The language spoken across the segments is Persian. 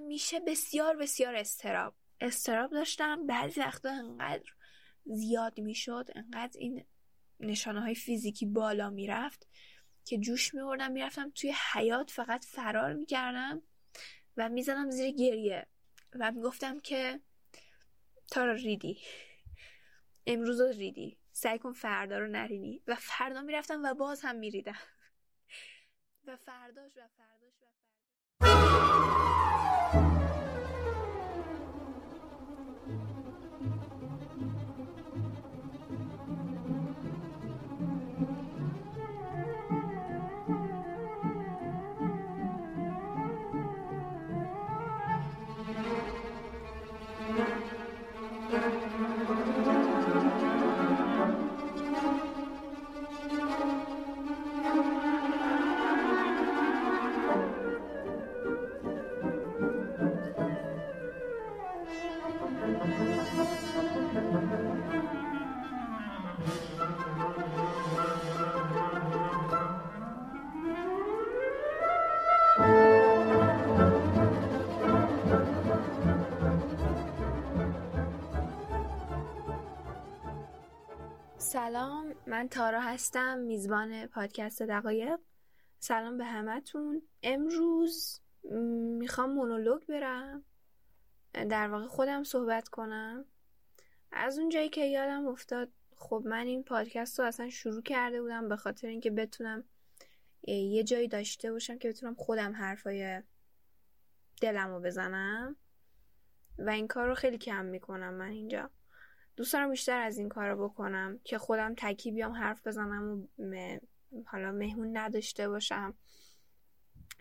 همیشه بسیار بسیار استراب. استراب داشتم. بعضی وقتا انقدر زیاد می‌شد انقدر این نشانه های فیزیکی بالا می‌رفت که جوش میوردم می‌رفتم توی حیات فقط فرار می‌کردم و می‌زنم زیر گریه و می‌گفتم که تارا ریدی. امروز ریدی. سعی کن فردا رو نرینی. و فردا می‌رفتم و باز هم میریدم. و فرداش و فرداش سلام من تارا هستم میزبان پادکست دقایق. سلام به همتون. امروز می‌خوام مونولوگ برم. در واقع خودم صحبت کنم. از اون جایی که یادم افتاد خب من این پادکست رو اصلا شروع کرده بودم به خاطر اینکه بتونم یه جایی داشته باشم که بتونم خودم حرفای دلم رو بزنم. و این کار رو خیلی کم می‌کنم من اینجا. دوست دارم بیشتر از این کار رو بکنم که خودم تکی بیام حرف بزنم و حالا مهمون نداشته باشم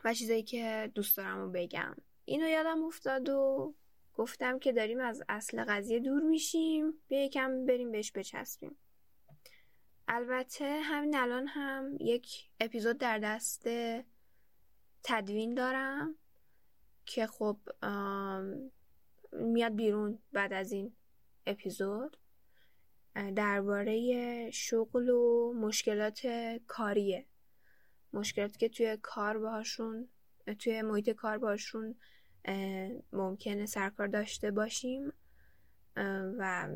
و چیزایی که دوست دارم رو بگم. اینو یادم افتاد و گفتم که داریم از اصل قضیه دور میشیم. بیا یکم بریم بهش بچسبیم. البته همین الان هم یک اپیزود در دست تدوین دارم که خب میاد بیرون بعد از این اپیزود. درباره شغل و مشکلات کاریه. مشکلاتی که توی کار باهاشون توی محیط کار باشون ممکنه سرکار داشته باشیم و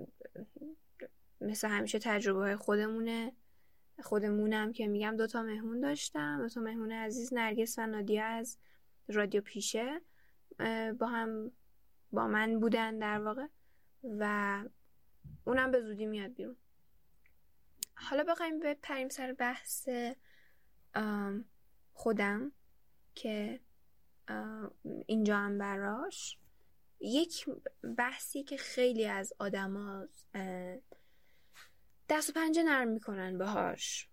مثل همیشه تجربه خودمونه. خودمونم که میگم دوتا مهمون داشتم دوتا مهمون عزیز نرگس و نادیا از رادیو پیشه با هم با من بودن در واقع. و اونم به زودی میاد بیرون. حالا بخوایم بپریم سر بحث خودم که اینجا هم براش. یک بحثی که خیلی از آدما دست و پنجه نرم می‌کنن باهاش.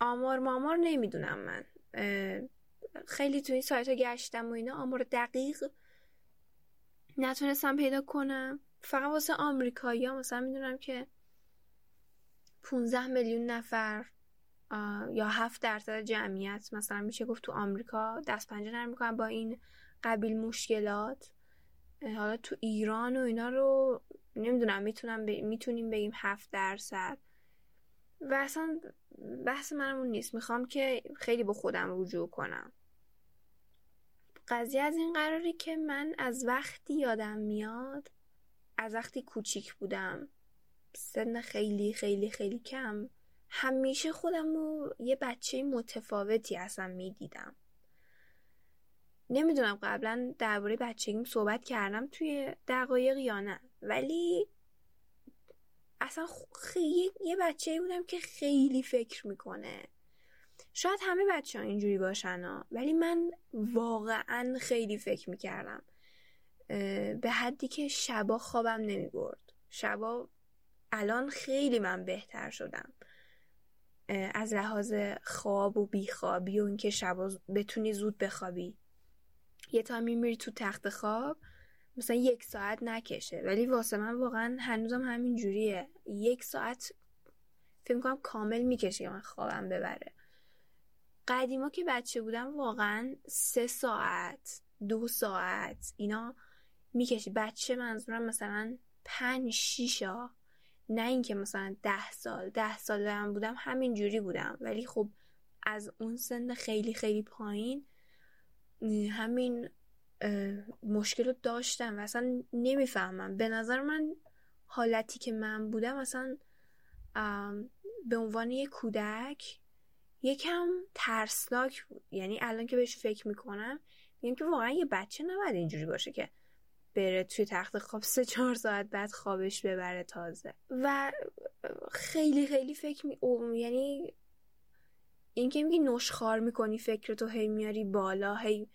آمار مامار نمی‌دونم من. خیلی تو این سایت ها گشتم و اینا. آمار دقیق نتونستم پیدا کنم. فقط واسه آمریکایی ها مثلا می‌دونم که 15 میلیون نفر یا 7 درصد جمعیت مثلا میشه گفت تو آمریکا دست پنجه نرم می‌کنن با این قبیل مشکلات. حالا تو ایران و اینا رو نمی‌دونم می‌تونم ب... می‌تونیم بگیم 7 درصد. و اصلا بحث منمون نیست. می‌خوام که خیلی با خودم رجوع کنم. قضیه از این قراره که من از وقتی یادم میاد از وقتی کوچیک بودم سن خیلی خیلی خیلی کم همیشه خودم رو یه بچه متفاوتی اصلا می‌دیدم نمی‌دونم قبلا درباره بچگیم صحبت کردم توی دقایق یا نه ولی اصلا خیلی یه بچه بودم که خیلی فکر می‌کنه شاید همه بچه ها اینجوری باشن ها. ولی من واقعا خیلی فکر می‌کردم به حدی که شبا خوابم نمی برد شبا الان خیلی من بهتر شدم. از لحاظ خواب و بیخوابی و اینکه شبا بتونی زود بخوابی. یه تا میری تو تخت خواب مثلا یک ساعت نکشه. ولی واسه من واقعا هنوزم همین جوریه. یک ساعت فکر کنم کامل می‌کشه که من خوابم ببره. قدیما که بچه بودم واقعا سه ساعت دو ساعت اینا می‌کشی. بچه منظورم مثلا پنج شیشا نه اینکه مثلا ده سال ده سال دارم بودم همین جوری بودم. ولی خب از اون سن خیلی خیلی پایین همین مشکل رو داشتم و اصلا نمی‌فهمم. به نظر من حالتی که من بودم اصلا به عنوان یک کودک یکم ترسناک بود. یعنی الان که بهش فکر می‌کنم میگم که واقعا یه بچه نباید اینجوری باشه که بره توی تخت خواب سه چهار ساعت بعد خوابش ببره تازه. و خیلی خیلی فکر می... یعنی این که میگی نشخار می‌کنی فکر تو هی میاری بالا هی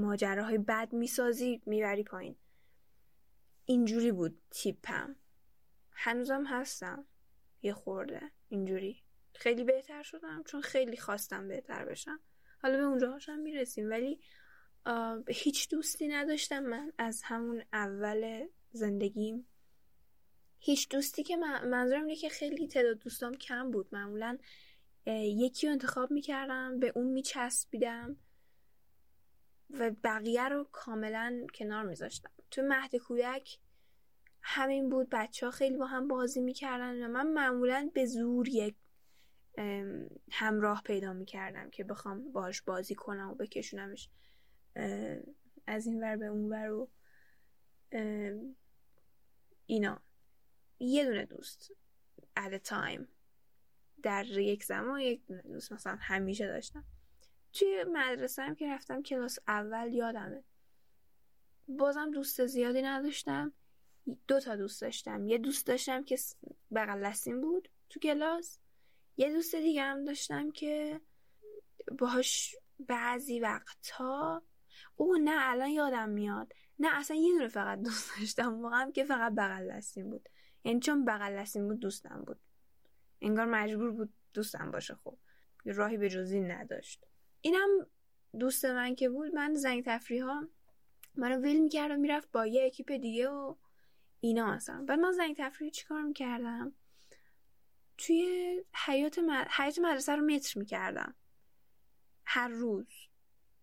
ماجراهای بد می‌سازی می‌بری پایین. اینجوری بود تیپم. هنوزم هستم. یه خورده. اینجوری. خیلی بهتر شدم چون خیلی خواستم بهتر بشم. حالا به اونجا هاشم می‌رسیم. ولی هیچ دوستی نداشتم. من از همون اول زندگیم. هیچ دوستی که من منظورم اینه که خیلی تعداد دوستام کم بود. معمولا یکی رو انتخاب می‌کردم به اون میچسبیدم و بقیه رو کاملا کنار میذاشتم. تو مهد کودک همین بود. بچه ها خیلی با هم بازی می‌کردن و من معمولا به زور یک همراه پیدا می‌کردم که بخوام باش بازی کنم و بکشونمش. از این ور به اون ور و اینا. یه دونه دوست at a time. در یک زمان یک دونه دوست. مثلا همیشه داشتم. توی مدرسه هم که رفتم کلاس اول یادمه. بازم دوست زیادی نداشتم. دو تا دوست داشتم. یه دوست داشتم که بغل بود تو کلاس. یه دوست دیگه هم داشتم که باهاش بعضی وقتا او نه الان یادم میاد. نه اصلا یه دونه فقط دوست داشتم. واقعا که فقط بغل دستیم بود. یعنی چون بغل دستیم بود دوستم بود. انگار مجبور بود دوستم باشه. خب راهی به جزی نداشت. اینم دوست من که بود من زنگ تفریح ها منو ول می‌کرد و می‌رفت با یه اکیپ دیگه و اینا مثلا. بعد من زنگ تفریح چیکار می‌کردم؟ توی حیات, حیات مدرسه رو متر می‌کردم. هر روز.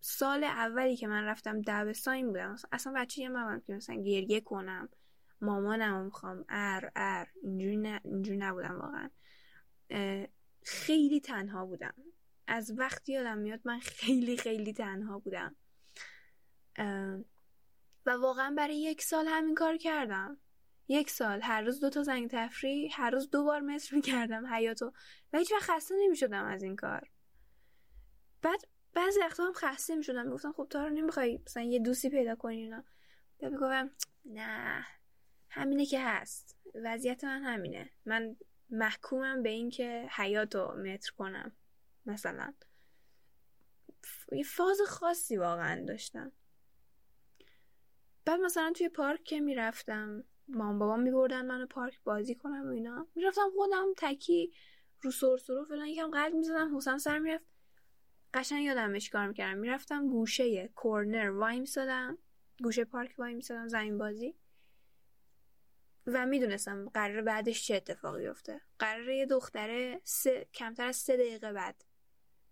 سال اولی که من رفتم دبستان بودم. اصلا بچه یه من که مثلا گریه کنم مامانم می‌خوام ار ار اینجوری, نه، اینجوری نبودم واقعا. خیلی تنها بودم. از وقتی یادم میاد من خیلی خیلی تنها بودم. و واقعا برای یک سال همین کار کردم. یک سال هر روز دو تا زنگ تفریح هر روز دو بار مصر می‌کردم حیاتو و هیچ وقت خسته نمی‌شدم از این کار. بعد بعضی وقتا هم خسته می‌شدم. می‌گفتم خب تا رو نمی‌خوای مثلا یه دوستی پیدا کنی اینا. بعد می‌گفتم نه همینه که هست. وضعیت من همینه. من محکومم به این که حیاتو متر کنم مثلا. یه فاز خاصی واقعا داشتم. بعد مثلا توی پارک که می‌رفتم مام بابا میبردن منو پارک بازی کنم و اینا. می‌رفتم خودم تکی رو سرسرو فلان یکم قلب می‌زدم حسن سر می‌رفت. قشنگ یادم کار می‌کردم. می‌رفتم گوشه کورنر وای میسادم گوشه پارک وای میسادم زمین بازی. و می‌دونستم قرار بعدش چه اتفاقی افته قراره یه دختره سه، کمتر از سه دقیقه بعد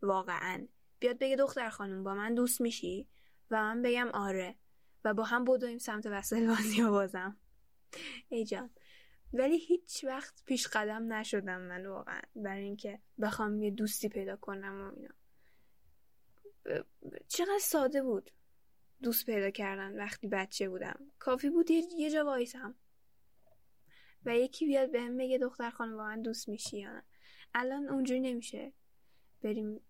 واقعا بیاد بگه دختر خانم با من دوست میشی؟ و من بگم آره. و با هم بدویم سمت وسایل بازی بازم. ای جان. ولی هیچ وقت پیش قدم نشدم من واقعا. برای اینکه بخوام یه دوستی پیدا کنم و اینا. چقدر ساده بود. دوست پیدا کردن وقتی بچه بودم. کافی بود یه جا وایسم. و یکی بیاد بهم بگه دختر خانم من دوست میشی یا نه. الان اونجوری نمیشه. بریم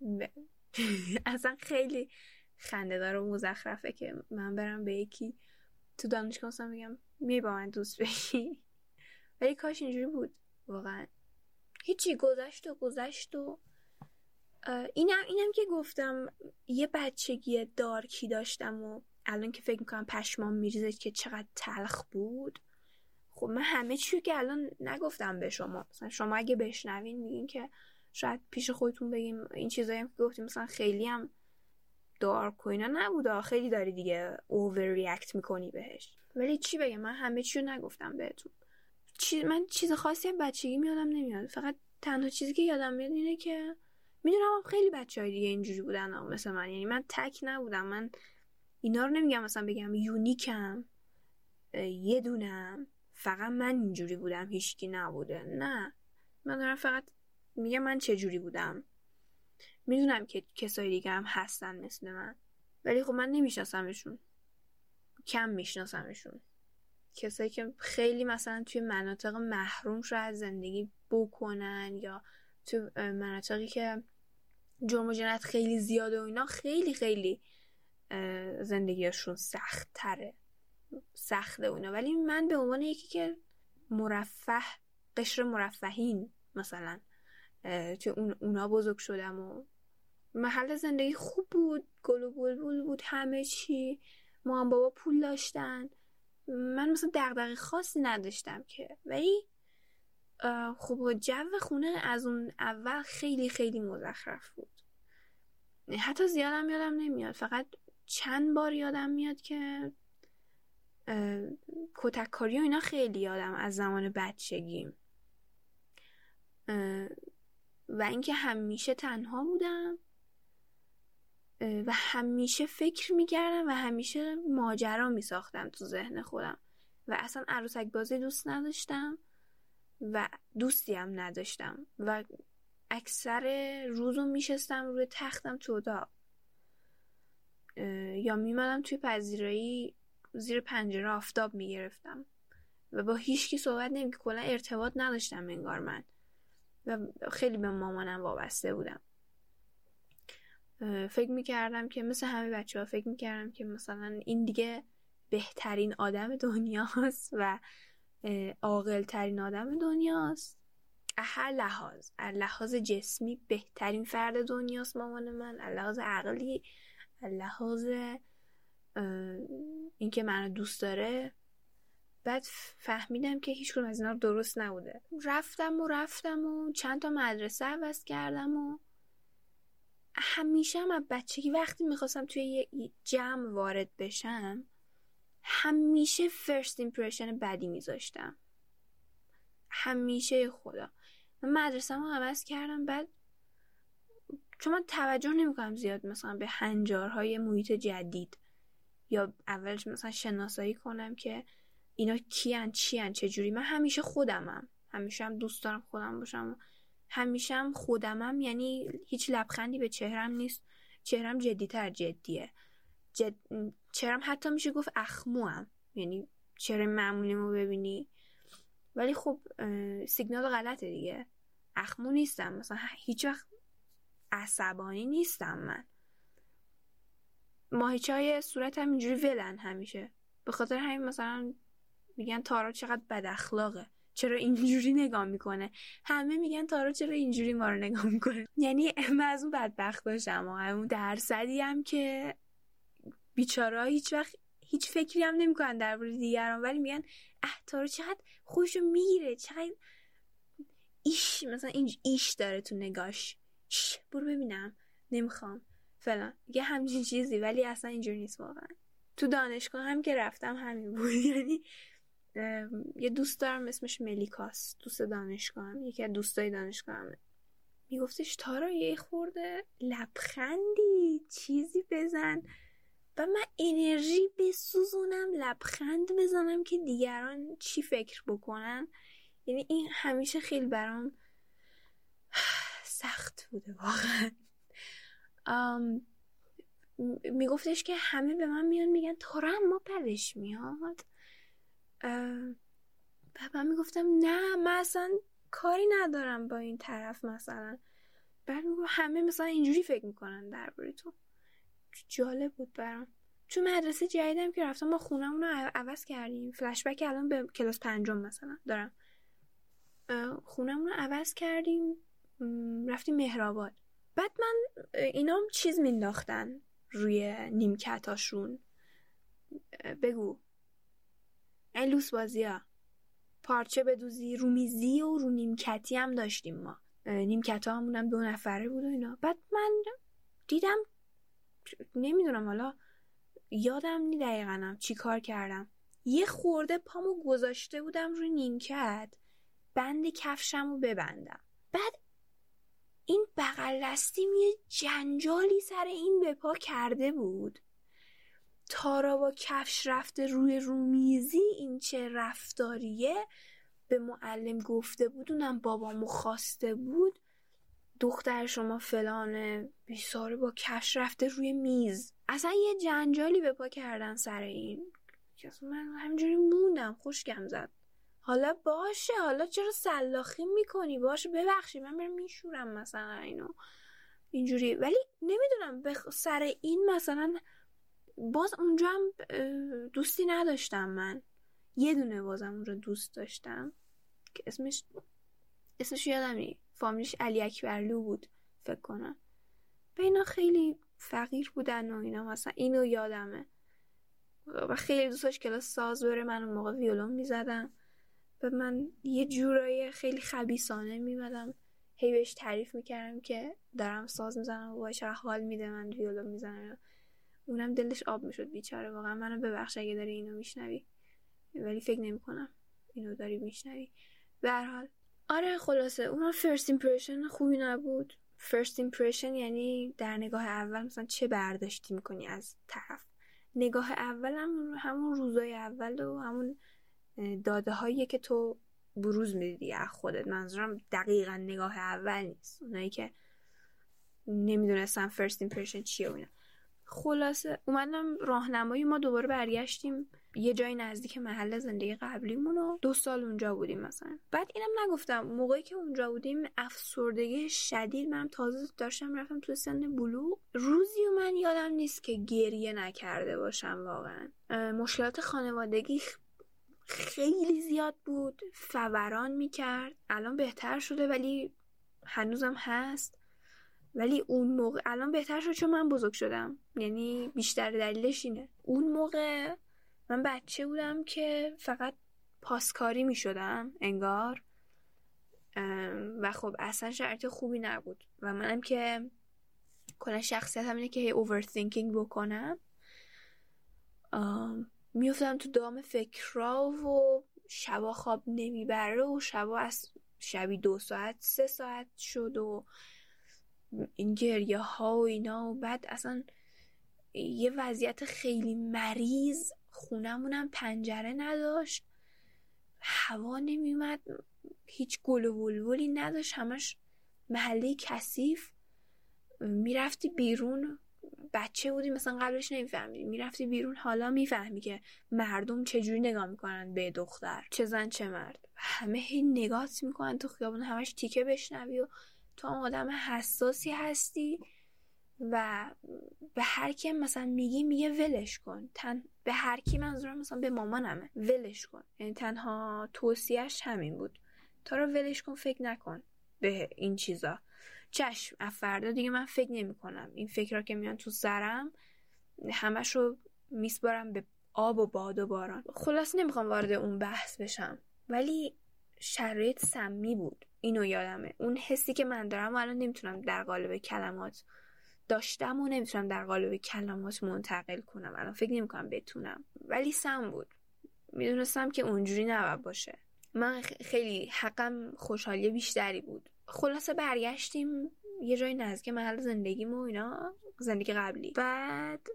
ب... اصلا خیلی خنده دار و مزخرفه که من برم به یکی تو دانشگاه اصلا میگم می با من دوست بشی. ولی کاش اینجوری بود. واقعا. هیچی گذشت و گذشت و اینم اینم که گفتم یه بچگی دارکی داشتم و الان که فکر می‌کنم پشمام میریزه که چقدر تلخ بود. خب من همه چی که الان نگفتم به شما. مثلا شما اگه بشنوین میگین که شاید پیش خودتون بگیم این چیزایی که گفتیم مثلا خیلی هم دارک و اینا نبوده خیلی داری دیگه اوور ریاکت می‌کنی بهش. ولی چی بگم من همه چی رو نگفتم بهتون. چی... من چیز خاصی بچگی میادم نمیاد. فقط تنها چیزی که یادم میاد اینه که می‌دونم خیلی بچه های دیگه اینجوری بودن مثل من. یعنی من تک نبودم. من اینا رو نمیگم مثلا بگم یونیکم یه دونم. فقط من اینجوری بودم هیچکی نبوده. نه. من دارم فقط میگم من چه جوری بودم. می‌دونم که کسای دیگه هم هستن مثل من. ولی خب من نمیشناسمشون. کم میشناسمشون. کسایی که خیلی مثلا توی مناطق محروم شاید زندگی بکنن یا تو مناطقی که جرم و جنایت خیلی زیاده و اینا خیلی خیلی زندگیشون سخت تره سخته اونا ولی من به عنوان یکی که مرفه قشر مرفهین مثلا توی اون اونا بزرگ شدم و محل زندگی خوب بود گل و بلبل بود همه چی. ما هم بابا پول داشتن. من مثلا دغدغه خاصی نداشتم که. ولی خب جو خونه از اون اول خیلی خیلی مزخرف بود. حتی زیادم یادم نمیاد. فقط چند بار یادم میاد که کتککاری و اینا خیلی یادم از زمان بچگیم. و اینکه همیشه تنها بودم و همیشه فکر می‌کردم و همیشه ماجرا میساختم تو ذهن خودم. و اصلا عروسک بازی دوست نداشتم. و دوستی هم نداشتم و اکثر روزو میشستم روی تختم تو اتاق. یا میمدم توی پذیرایی زیر پنجره آفتاب می‌گرفتم و با هیچکی صحبت نمی کلا ارتباط نداشتم انگار من و خیلی به مامانم وابسته بودم. فکر می‌کردم که مثل همه بچه ها فکر می‌کردم که مثلا این دیگه بهترین آدم دنیاست و عاقل ترین آدم دنیاست. هر لحاظ. لحاظ جسمی بهترین فرد دنیاست مامان من. لحاظ عقلی لحاظ اینکه منو دوست داره. بعد فهمیدم که هیچ از اینا درست نبوده. رفتم و رفتم و چند تا مدرسه عوض کردم و همیشه هم بچگی وقتی می‌خواستم توی یه جمع وارد بشم همیشه فرست ایمپرشن بدی میذاشتم. همیشه خدا. من مدرسه رو عوض کردم بعد چون من توجه نمی‌کنم زیاد مثلا به هنجارهای محیط جدید یا اولش مثلا شناسایی کنم که اینا کیان چیان چجوری. من همیشه خودمم. همیشه هم دوست دارم خودم باشم همیشه هم خودمم یعنی هیچ لبخندی به چهرم نیست. چهرم جدیتر جدیه. جد... چهرم حتی میشه گفت اخموم یعنی چهره معمولیمو ببینی؟ ولی خب سیگنال غلطه دیگه. اخمو نیستم. مثلا هیچ وقت عصبانی نیستم من. ماهیچه های صورت هم اینجوری ولن همیشه. به خاطر همین مثلا میگن تارا چقدر بد اخلاقه. چرا اینجوری نگاه می‌کنه؟ همه میگن تارا چرا اینجوری ما رو نگاه می‌کنه. یعنی من از اون بدبخت باشم و همون درصدی هم که بیچاره هیچ وقت هیچ فکری هم نمی‌کنن درباره دیگران ولی میگن اه تارا چقدر خوشو می‌گیره چقدر ایش مثلا این ایش داره تو نگاش برو ببینم. نمی‌خوام. فلان. یه همچین چیزی ولی اصلا اینجوری نیست واقعا. تو دانشگاه هم که رفتم همین بود. یعنی یه دوست دارم اسمش ملیکاس. دوست دانشگاه هم یکی از دوستای دانشگاه همه میگفتش تارا یه خورده لبخندی. چیزی بزن. و من انرژی بسوزونم لبخند بزنم که دیگران چی فکر بکنن. یعنی این همیشه خیلی برام سخت بوده واقعا. میگفتش که همه به من میان میگن تارا ما بدش میاد. بعد من می‌گفتم نه من اصلا کاری ندارم با این طرف مثلا. بعد همه مثلا اینجوری فکر می‌کنن درباره تو. جالب بود برام. تو مدرسه جدیدم که رفتم ما خونمون رو عوض کردیم. فلشبک الان به کلاس پنجم مثلا دارم. خونمون رو عوض کردیم. رفتیم مهرآباد. بعد من اینام چیز مینداختن روی نیمکتاشون بگو. این لوس بازی ها. پارچه بدوزی رومیزی و رو نیمکتی هم داشتیم ما. نیمکت همونم دو نفره بود و اینا. بعد من دیدم نمی‌دونم حالا یادم نی دقیقا چی کار کردم. یه خورده پامو گذاشته بودم روی نیمکت بند کفشم رو ببندم. بعد این بغل دستیم یه جنجالی سر این به پا کرده بود. تارا با کفش رفته روی رومیزی این چه رفتاریه؟ به معلم گفته بود اونم بابامو خواسته بود. دختر شما فلانه بیساره با کش رفته روی میز. اصلا یه جنجالی به پا کردن سر این. من همینجوری موندم خوشگم زد. حالا باشه حالا چرا سلاخی می‌کنی؟ باشه ببخشی من برم میشورم مثلا اینو. اینجوری. ولی نمی‌دونم به سر این مثلا باز اونجا هم دوستی نداشتم من. یه دونه بازم اونجا دوست داشتم. که اسمش اسمش یادم نی فامیلش علی اکبرلو بود فکر کنم. به اینا خیلی فقیر بودن و اینا مثلا اینو یادمه. و خیلی دوستاش کلاس ساز بره من اون موقع ویولون می‌زدم. و من یه جورایی خیلی خبیسانه میمدم. هی بهش تعریف می‌کردم که دارم ساز می‌زنم و باشه حال میده من ویولون می‌زنم. اونم دلش آب می‌شد بیچاره واقعا منو ببخش اگه داری اینو میشنوی. ولی فکر نمی‌کنم اینو داری میشنوی. به حال آره خلاصه. اون first impression خوبی نبود. first impression یعنی در نگاه اول مثلا چه برداشتی می‌کنی از طرف. نگاه اول هم همون روزای اول و همون داده هایی که تو بروز می‌دادی از خودت. منظورم دقیقا نگاه اول نیست. اونایی که نمی‌دونستم first impression چیه و اینا. خلاصه اومدم راهنمایی ما دوباره برگشتیم. یه جای نزدیک محل زندگی قبلیمون و دو سال اونجا بودیم مثلا. بعد اینم نگفتم موقعی که اونجا بودیم افسردگی شدید من تازه داشتم رفتم تو سن بلوغ. روزی و من یادم نیست که گریه نکرده باشم واقعا. مشکلات خانوادگی خیلی زیاد بود فوران می‌کرد. الان بهتر شده ولی هنوزم هست. ولی اون موقع الان بهتر شد چون من بزرگ شدم. یعنی بیشتر دلیلش اینه. اون موقع من بچه بودم که فقط پاسکاری می شدم انگار و خب اصلا شرط خوبی نبود. و منم که کلا شخصیت اینه که هی اوورثینکینگ بکنم. میفتم تو دام فکرها و شبا خواب نمی‌بره و شبا از شبی دو ساعت سه ساعت شد و این گریه ها و اینا. و بعد اصلا یه وضعیت خیلی مریض. خونمونم پنجره نداشت. هوا نمیومد هیچ گل و ولولی نداشت همش محله کثیف. می‌رفتی بیرون بچه بودی مثلا قبلش نمیفهمیدی می‌رفتی بیرون حالا می‌فهمی که مردم چجوری نگاه می‌کنن به دختر. چه زن چه مرد. همه هی نگاهت می‌کنن تو خیابون همش تیکه بشنوی و تو آدم حساسی هستی و به هر کی مثلا میگی میگه ولش کن. تن به هر کی منظورم مثلا به مامانمه. ولش کن. یعنی تنها توصیهش همین بود. تا رو ولش کن فکر نکن به این چیزا. چشم فردا دیگه من فکر نمی کنم این فکرها که میان تو سرم همش رو میسپارم به آب و باد و باران. خلاص نمی‌خوام وارد اون بحث بشم. ولی شرایط سمی بود. اینو یادمه. اون حسی که من دارم الان نمی‌تونم در قالب کلمات داشتم و نمی‌تونم در قالب کلمات منتقل کنم. الان فکر نمی‌کنم بتونم. ولی سم بود. می‌دونستم که اونجوری نباید باشه. من خیلی حقم خوشحالی بیشتری بود. خلاصه برگشتیم یه جای نزدیک محل زندگیم و اینا زندگی قبلی. بعد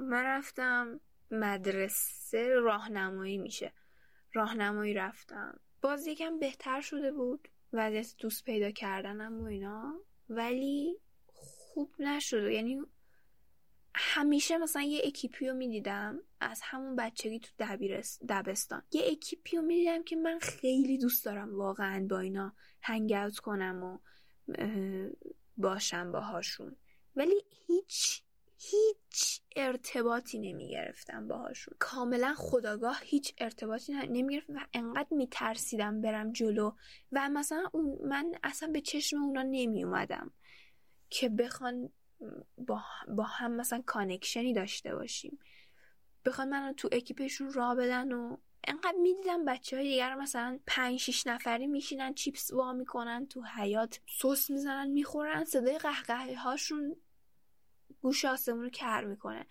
من رفتم مدرسه راهنمایی میشه. راهنمایی رفتم. باز یکم بهتر شده بود. وضعیت دوست پیدا کردنم و اینا. ولی خوب نشده. یعنی همیشه مثلا یه اکیپی رو می‌دیدم از همون بچگی تو دبستان. یه اکیپی رو می‌دیدم که من خیلی دوست دارم واقعا با اینا هنگ اوت کنم و باشم باهاشون. ولی هیچ هیچ ارتباطی نمی گرفتم باهاشون. کاملا خودآگاه هیچ ارتباطی نمی گرفتم و انقدر می ترسیدم برم جلو و مثلا اون من اصلا به چشم اونا نمی اومدم که بخوان با, با هم مثلا connection ی داشته باشیم. بخوان من تو اکیپشون راه بدن و انقدر می‌دیدم بچه های دیگر مثلا پنج شیش نفری میشینن چیپس وا می‌کنن تو حیات سس می‌زنن می‌خورن صدای قهقه هاشون گوش آسمون رو کر می‌کنه.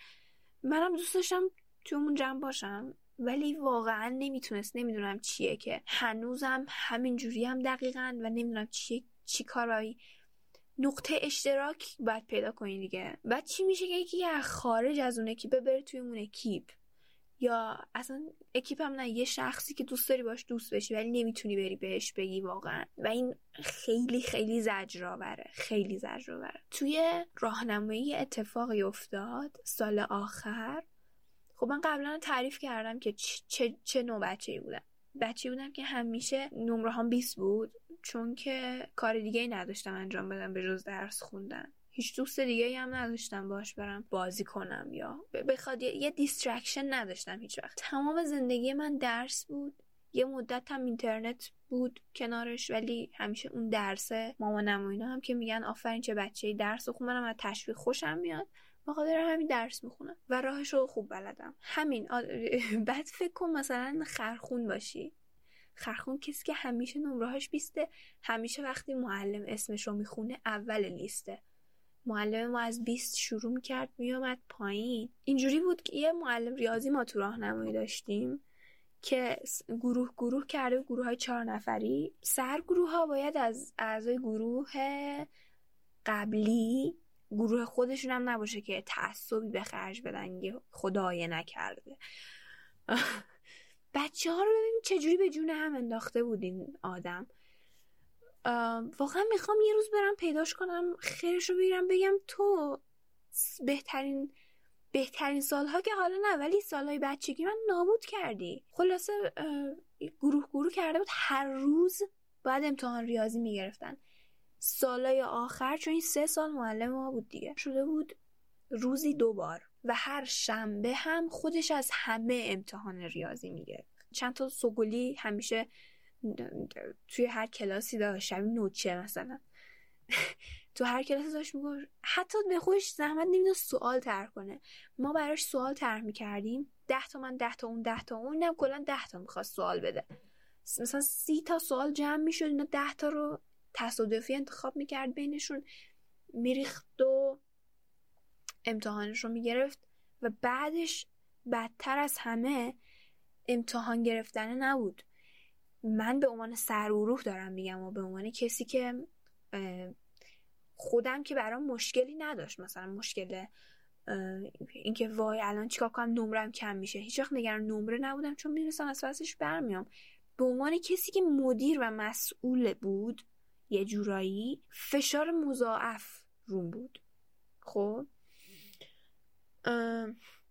منم دوست داشتم تو اون جمع باشم ولی واقعا نمی‌تونست. نمی‌دونم چیه که. هنوزم همین جوری هم دقیقا و نمی‌دونم چی, چی کار برای نقطه اشتراک باید پیدا کنی دیگه. بعد چی میشه که یکی از خارج از اون اکیپ بره توی اون اکیپ؟ یا اصلا اکیپم نه یه شخصی که دوست داری باش دوست بشی ولی نمی‌تونی بری بهش بگی واقعا. و این خیلی خیلی زجرآوره. خیلی زجرآوره. توی راهنمایی اتفاقی افتاد سال آخر خب من قبلا تعریف کردم که چه, چه نوع بچه بچه بودم که همیشه نمره هم 20 بود چون که کار دیگه ای نداشتم انجام بدم به جز درس خوندن. هیچ دوست دیگه هم نداشتم باش برم بازی کنم یا بخواد یه distraction نداشتم هیچ وقت. تمام زندگی من درس بود. یه مدت هم اینترنت بود کنارش ولی همیشه اون درسه مامانم و اینا هم که میگن آفرین چه بچه درس خون منم از تشویق خوشم میاد. بخاطر همین درس می‌خونم و راهش رو خوب بلدم. همین بعد فکر کن مثلا خرخون باشی. خرخون کسی که همیشه نمرهاش بیسته همیشه وقتی معلم اسمش رو می‌خونه اول لیسته. معلم ما از 20 شروع می‌کرد میومد پایین. اینجوری بود که یه معلم ریاضی ما تو راهنمایی داشتیم که گروه گروه کرده گروه های چهار نفری. سر گروه ها باید از اعضای گروه قبلی گروه خودشون هم نباشه که تعصبی به خرج بدن یه خدای نکرده. بچه ها رو ببینیم چجوری به جون هم انداخته بود این آدم واقعا می‌خوام یه روز برم پیداش کنم خیرش رو بگیرم بگم تو بهترین بهترین سالها که حالا نه ولی سالهای بچگی من نابود کردی. خلاصه گروه گروه کرده بود هر روز باید امتحان ریاضی می‌گرفتن. سالهای آخر چون این سه سال معلم ما بود دیگه. شده بود روزی دو بار و هر شنبه هم خودش از همه امتحان ریاضی می‌گرفت چند تا سگولی همیشه توی هر کلاسی داشت. شبیه نوچه مثلا. تو هر کلاسی داشت می‌گفت حتی به خودش زحمت نمی‌داد سوال تر کنه. ما براش سوال تر می‌کردیم. ده تا من ده تا اون ده تا اون. اینم کلا ده تا می‌خواست سوال بده. مثلا سی تا سوال جمع می‌شد اینا ده تا رو تصادفی انتخاب می‌کرد بینشون میریخت و امتحانش رو می‌گرفت و بعدش بدتر از همه امتحان گرفتن نبود. من به عنوان سروروح دارم میگم و به عنوان کسی که خودم که برام مشکلی نداشت. مثلا مشکل اینکه وای الان چیکار کنم نمرم کم میشه. هیچ وقت نگران نمره نبودم چون می‌دونستم از پسش برمیام. به عنوان کسی که مدیر و مسئول بود یه جورایی فشار مضاعف روم بود. خب؟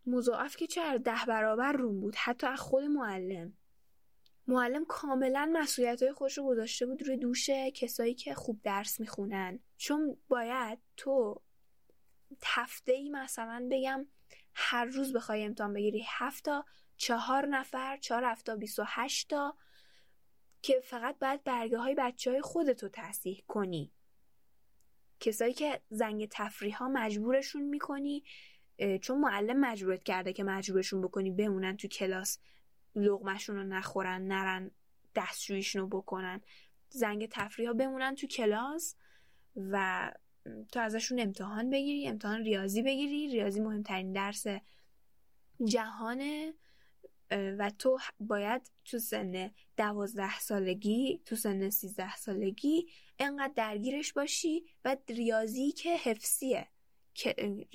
مضاعف که چرا ده برابر روم بود. حتی از خود معلم. معلم کاملا مسئولیت های خوش رو گذاشته بود روی دوش کسایی که خوب درس می‌خونن. چون باید تو هفته ای مثلا بگم هر روز بخوای امتحان بگیری. هفتا چهار نفر چهار هفتا بیست و هشتا که فقط باید برگه های بچه های خودتو تصیح کنی. کسایی که زنگ تفریح ها مجبورشون می‌کنی چون معلم مجبورت کرده که مجبورشون بکنی بمونن تو کلاس لغمشون رو نخورن نرن دستشویشون رو بکنن. زنگ تفریح ها بمونن تو کلاس و تو ازشون امتحان بگیری امتحان ریاضی بگیری. ریاضی مهمترین درس جهانه. و تو باید تو سن دوازده سالگی تو سن سیزده سالگی انقدر درگیرش باشی و ریاضی که حفظیه.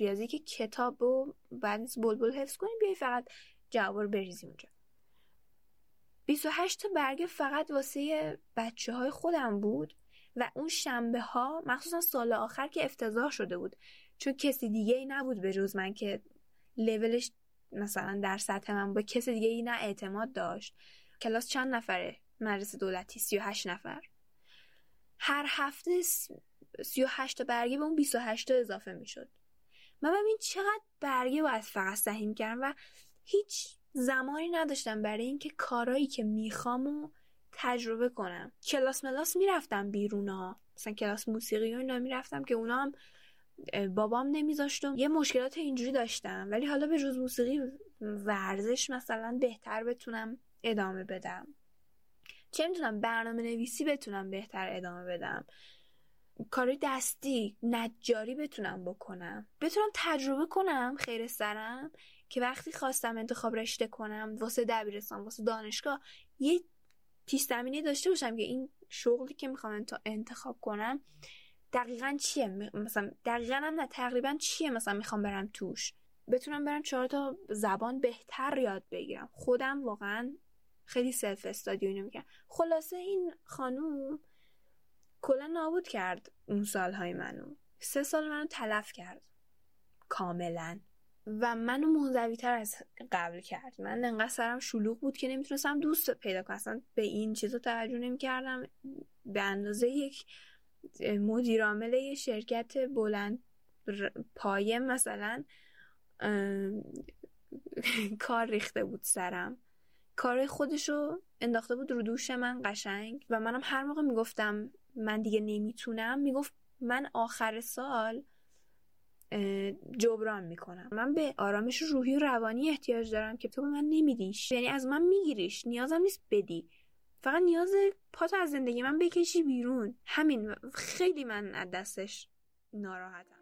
ریاضی که کتاب و بعد بلبل حفظ کنی بیای فقط جواب رو بریزی اونجا. 28 تا برگه فقط واسه بچه های خودم بود و اون شنبه ها مخصوصا سال آخر که افتضاح شده بود چون کسی دیگه ای نبود به جز من که لولش مثلا در سطح من با کسی دیگه ای نه اعتماد داشت. کلاس چند نفره؟ مدرسه دولتی 38 نفر. هر هفته 38 تا برگه به اون 28 تا اضافه می‌شد. من ببین چقدر برگه باید فقط سهیم کردم و هیچ زمانی نداشتم برای اینکه کارایی که می‌خوام و تجربه کنم. کلاس ملاس می‌رفتم بیرون ها. مثلا کلاس موسیقی و اینا می‌رفتم که اونا هم بابام نمیذاشتم. یه مشکلات اینجوری داشتم. ولی حالا به جز موسیقی ورزش مثلا بهتر بتونم ادامه بدم. چه می‌تونم برنامه نویسی بتونم بهتر ادامه بدم. کاری دستی نجاری بتونم بکنم. بتونم تجربه کنم خیر سرم که وقتی خواستم انتخاب رشته کنم واسه دبیرستان واسه دانشگاه یه پیش داشته باشم که این شغلی که می‌خوام انتخاب کنم دقیقا چیه؟ مثلا دقیقا هم نه تقریبا چیه مثلا می‌خوام برم توش؟ بتونم برم چهار تا زبان بهتر یاد بگیرم. خودم واقعا خیلی سلف استادی اینو میگم خلاصه این خانوم کلا نابود کرد اون سالهای منو. سه سال منو تلف کرد. کاملا. و منو منزوی تر از قبل کرد. من انقدر سرم شلوغ بود که نمی‌تونستم دوست پیدا کنم. اصلا به این چیزا توجه نمی‌کردم. به اندازه یک مدیرعامل یه شرکت بلند پایه مثلا کار ریخته بود سرم. کار خودشو انداخته بود رو دوش من قشنگ و منم هر موقع می‌گفتم من دیگه نمی‌تونم می‌گفت من آخر سال جبران می‌کنم. من به آرامش روحی و روانی احتیاج دارم که تو به من نمیدیش. یعنی از من میگیریش. نیازم نیست بدی. فقط نیاز پات از زندگی من بکشی بیرون. همین. خیلی من از دستش ناراحتم.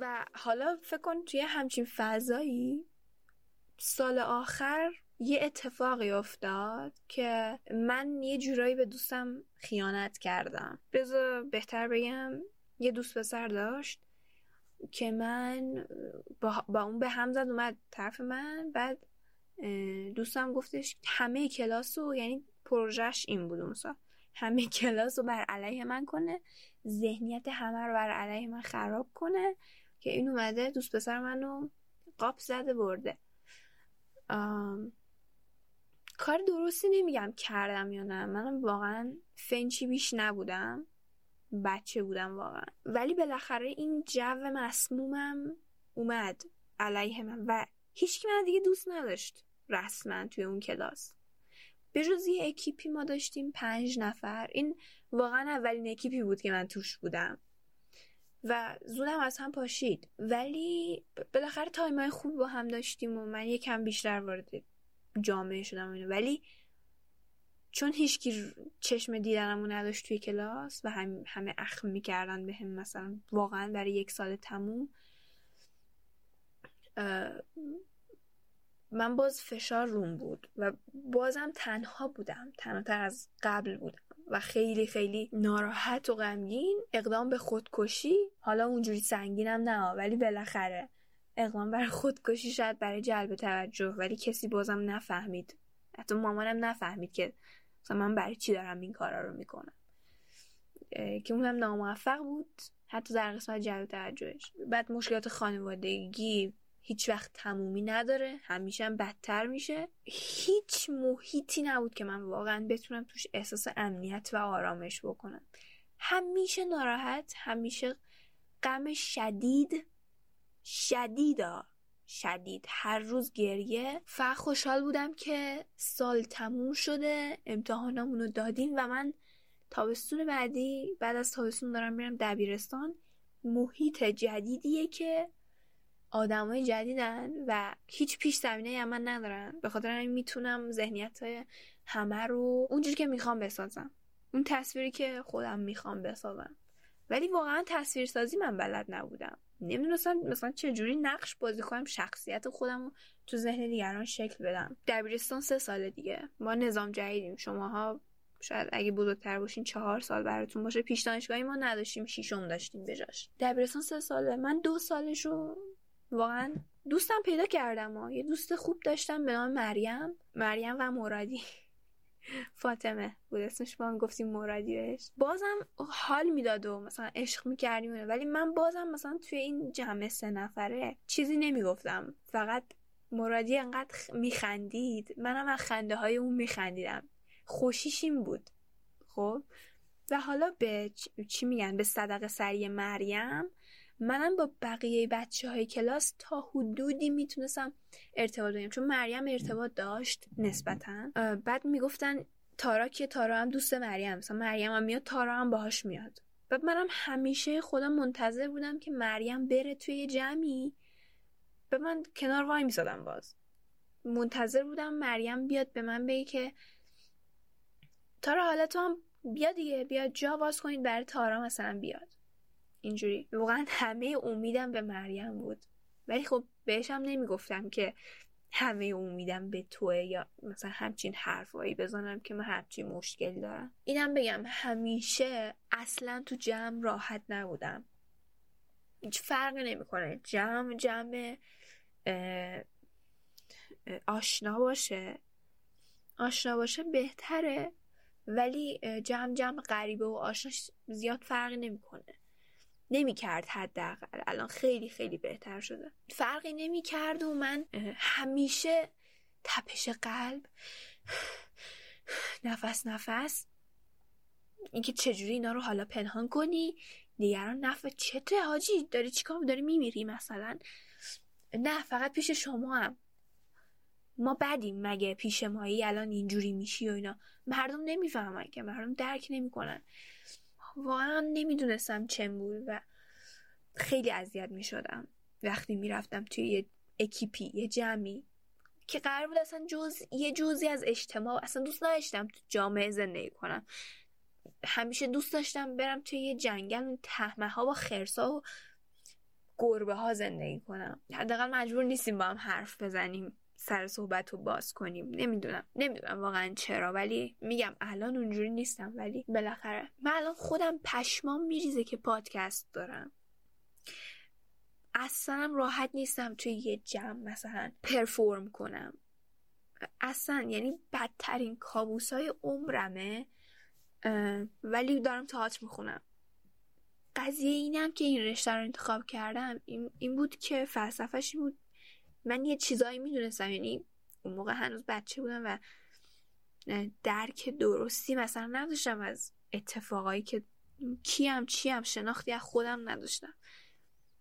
و حالا فکر کن توی همچین فضایی سال آخر یه اتفاقی افتاد که من یه جورایی به دوستم خیانت کردم. بذار بهتر بگم یه دوست پسر داشت که من با, با اون به هم زد اومد طرف من بعد دوستم گفتش همه کلاس رو یعنی پروژهش این بود اون همه کلاس رو بر علیه من کنه ذهنیت همه رو بر علیه من خراب کنه. که این اومده دوست پسر منو قاب زده برده. کار درستی نمیگم کردم یا نه. منم واقعا فنچی بیش نبودم. بچه بودم واقعا. ولی بالاخره این جو مسمومم اومد علیه من و هیچکی من دیگه دوست نداشت رسما توی اون کلاس. به جز یه اکیپی ما داشتیم پنج نفر. این واقعا اولین اکیپی بود که من توش بودم. و زودم از هم پاشید. ولی بالاخره time ای خوب با هم داشتیم و من یکم بیشتر وارد جامعه شدم اینو ولی چون هیچکی چشم دیدنمو نداشت توی کلاس و هم همه اخم می‌کردن به هم مثلا واقعا برای یک سال تموم من باز فشار روم بود و بازم تنها بودم. تنها از قبل بودم. و خیلی خیلی ناراحت و غمگین اقدام به خودکشی. حالا اونجوری سنگینم نه ولی بالاخره اقدام بر خودکشی شاید برای جلب توجه ولی کسی بازم نفهمید. حتی مامانم نفهمید که مثلا من برای چی دارم این کارا رو می‌کنم. که اونم ناموفق بود. حتی در قسمت جلب توجهش. بعد مشکلات خانوادگی هیچ وقت تمومی نداره همیشه هم بدتر میشه. هیچ محیطی نبود که من واقعا بتونم توش احساس امنیت و آرامش بکنم. همیشه ناراحت همیشه غم شدید شدیدا شدید. هر روز گریه. فقط خوشحال بودم که سال تموم شده امتحانامونو دادیم و من تابستون بعدی بعد از تابستون دارم میرم دبیرستان. محیط جدیدیه که آدمای جدیدن و هیچ پیش زمینه من ندارن به خاطر همین می‌تونم ذهنیت همه رو اونجوری که می‌خوام بسازم. اون تصویری که خودم می‌خوام بسازم. ولی واقعا تصویر سازی من بلد نبودم. نمی‌دونستم مثلا چجوری نقش بازی کنم شخصیت خودم رو تو ذهن دیگران شکل بدم. دبیرستان سه سال دیگه. ما نظام جدیدیم. شماها شاید اگه بزرگتر باشین چهار سال براتون باشه. پیش دانشگاهی ما نداشتیم. شیشم داشتیم بجاش دبیرستان سه ساله. من دو سالش رو واقعا دوستم پیدا کردم ها. یه دوست خوب داشتم به نام مریم. مریم و مرادی. فاطمه بود اسمش هم گفتیم مرادی بهش. بازم حال می‌داد و مثلا عشق می‌کردیم ولی من بازم مثلا توی این جمع سه نفره چیزی نمی‌گفتم. فقط مرادی انقدر میخندید. منم از خنده های اون میخندیدم. خوشیش این بود. خب؟ و حالا به چی میگن؟ به صدق سری مریم. منم با بقیه بچه های کلاس تا حدودی می‌تونستم ارتباط بگیرم. چون مریم ارتباط داشت نسبتا. بعد می‌گفتن تارا که تارا هم دوست مریم. مثلا مریم هم میاد تارا هم باهاش میاد. بعد منم همیشه خودم منتظر بودم که مریم بره توی جمعی. به من کنار وای میسادم باز. منتظر بودم مریم بیاد به من بگه که تارا حالا تو هم بیا دیگه بیا جا باز کنید برای تارا مثلا بیاد. اینجوری. واقعا همه امیدم به مریم بود. ولی خب بهشم نمی‌گفتم که همه امیدم به توه یا مثلا همچین حرفایی بزنم که من همچین مشکل دارم. اینم بگم همیشه اصلا تو جمع راحت نبودم. هیچ فرقی نمی‌کنه. جمع جمع آشنا باشه. آشنا باشه بهتره. ولی جمع جمع غریبه و آشنا زیاد فرقی نمی‌کنه. نمی‌کرد حداقل. الان خیلی خیلی بهتر شده. فرقی نمی‌کرد و من همیشه تپش قلب نفس نفس. اینکه چجوری اینا رو حالا پنهان کنی دیگران نفع چته حاجی؟ داری چیکار داری میمیری مثلا؟ نه فقط پیش شما هم ما بدیم مگه پیش مایی الان اینجوری میشی و اینا. مردم نمی‌فهمن که مردم درک نمی‌کنن. واقعا نمی‌دونستم چه بود و خیلی اذیت می‌شدم. وقتی می‌رفتم توی یه اکیپی یه جمعی که قرار بود اصلا جز یه جزی از اجتماع اصلا دوست نداشتم تو جامعه زندگی کنم. همیشه دوست داشتم برم توی یه جنگل تهمه ها و خرسا و گربه ها زندگی کنم. حداقل مجبور نیستیم با هم حرف بزنیم. سر صحبت رو باز کنیم. نمی‌دونم نمی‌دونم واقعا چرا ولی میگم الان اونجوری نیستم. ولی بالاخره من الان خودم پشمام میریزه که پادکست دارم. اصلا راحت نیستم توی یه جمع مثلا پرفورم کنم. اصلا یعنی بدترین کابوس های عمرمه ولی دارم تئاتر می‌خونم. قضیه اینم که این رشته رو انتخاب کردم این, این بود که فلسفهش این بود من یه چیزایی می‌دونستم یعنی اون موقع هنوز بچه بودم و درک درستی مثلا نداشتم از اتفاقایی که کیم چیم شناختی از خودم نداشتم.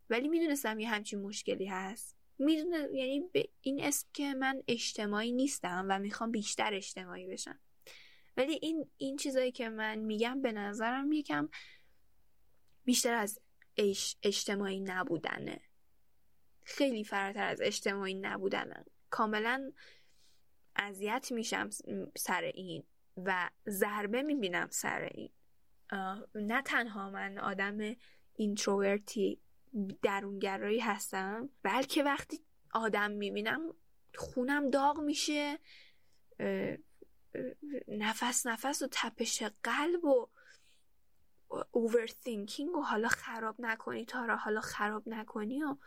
ولی می‌دونستم یه همچین مشکلی هست. می‌دونه یعنی به این اسم که من اجتماعی نیستم و می‌خوام بیشتر اجتماعی بشم. ولی این این چیزایی که من میگم به نظرم یکم بیشتر از اجتماعی نبودنه. خیلی فراتر از اجتماعی نبودنه کاملا اذیت میشم سر این و ضربه می‌بینم سر این. نه تنها من آدم اینتروورتی درونگرایی هستم بلکه وقتی آدم می‌بینم خونم داغ میشه نفس نفس و تپش قلب و overthinking و حالا خراب نکنی تارا حالا خراب نکنی و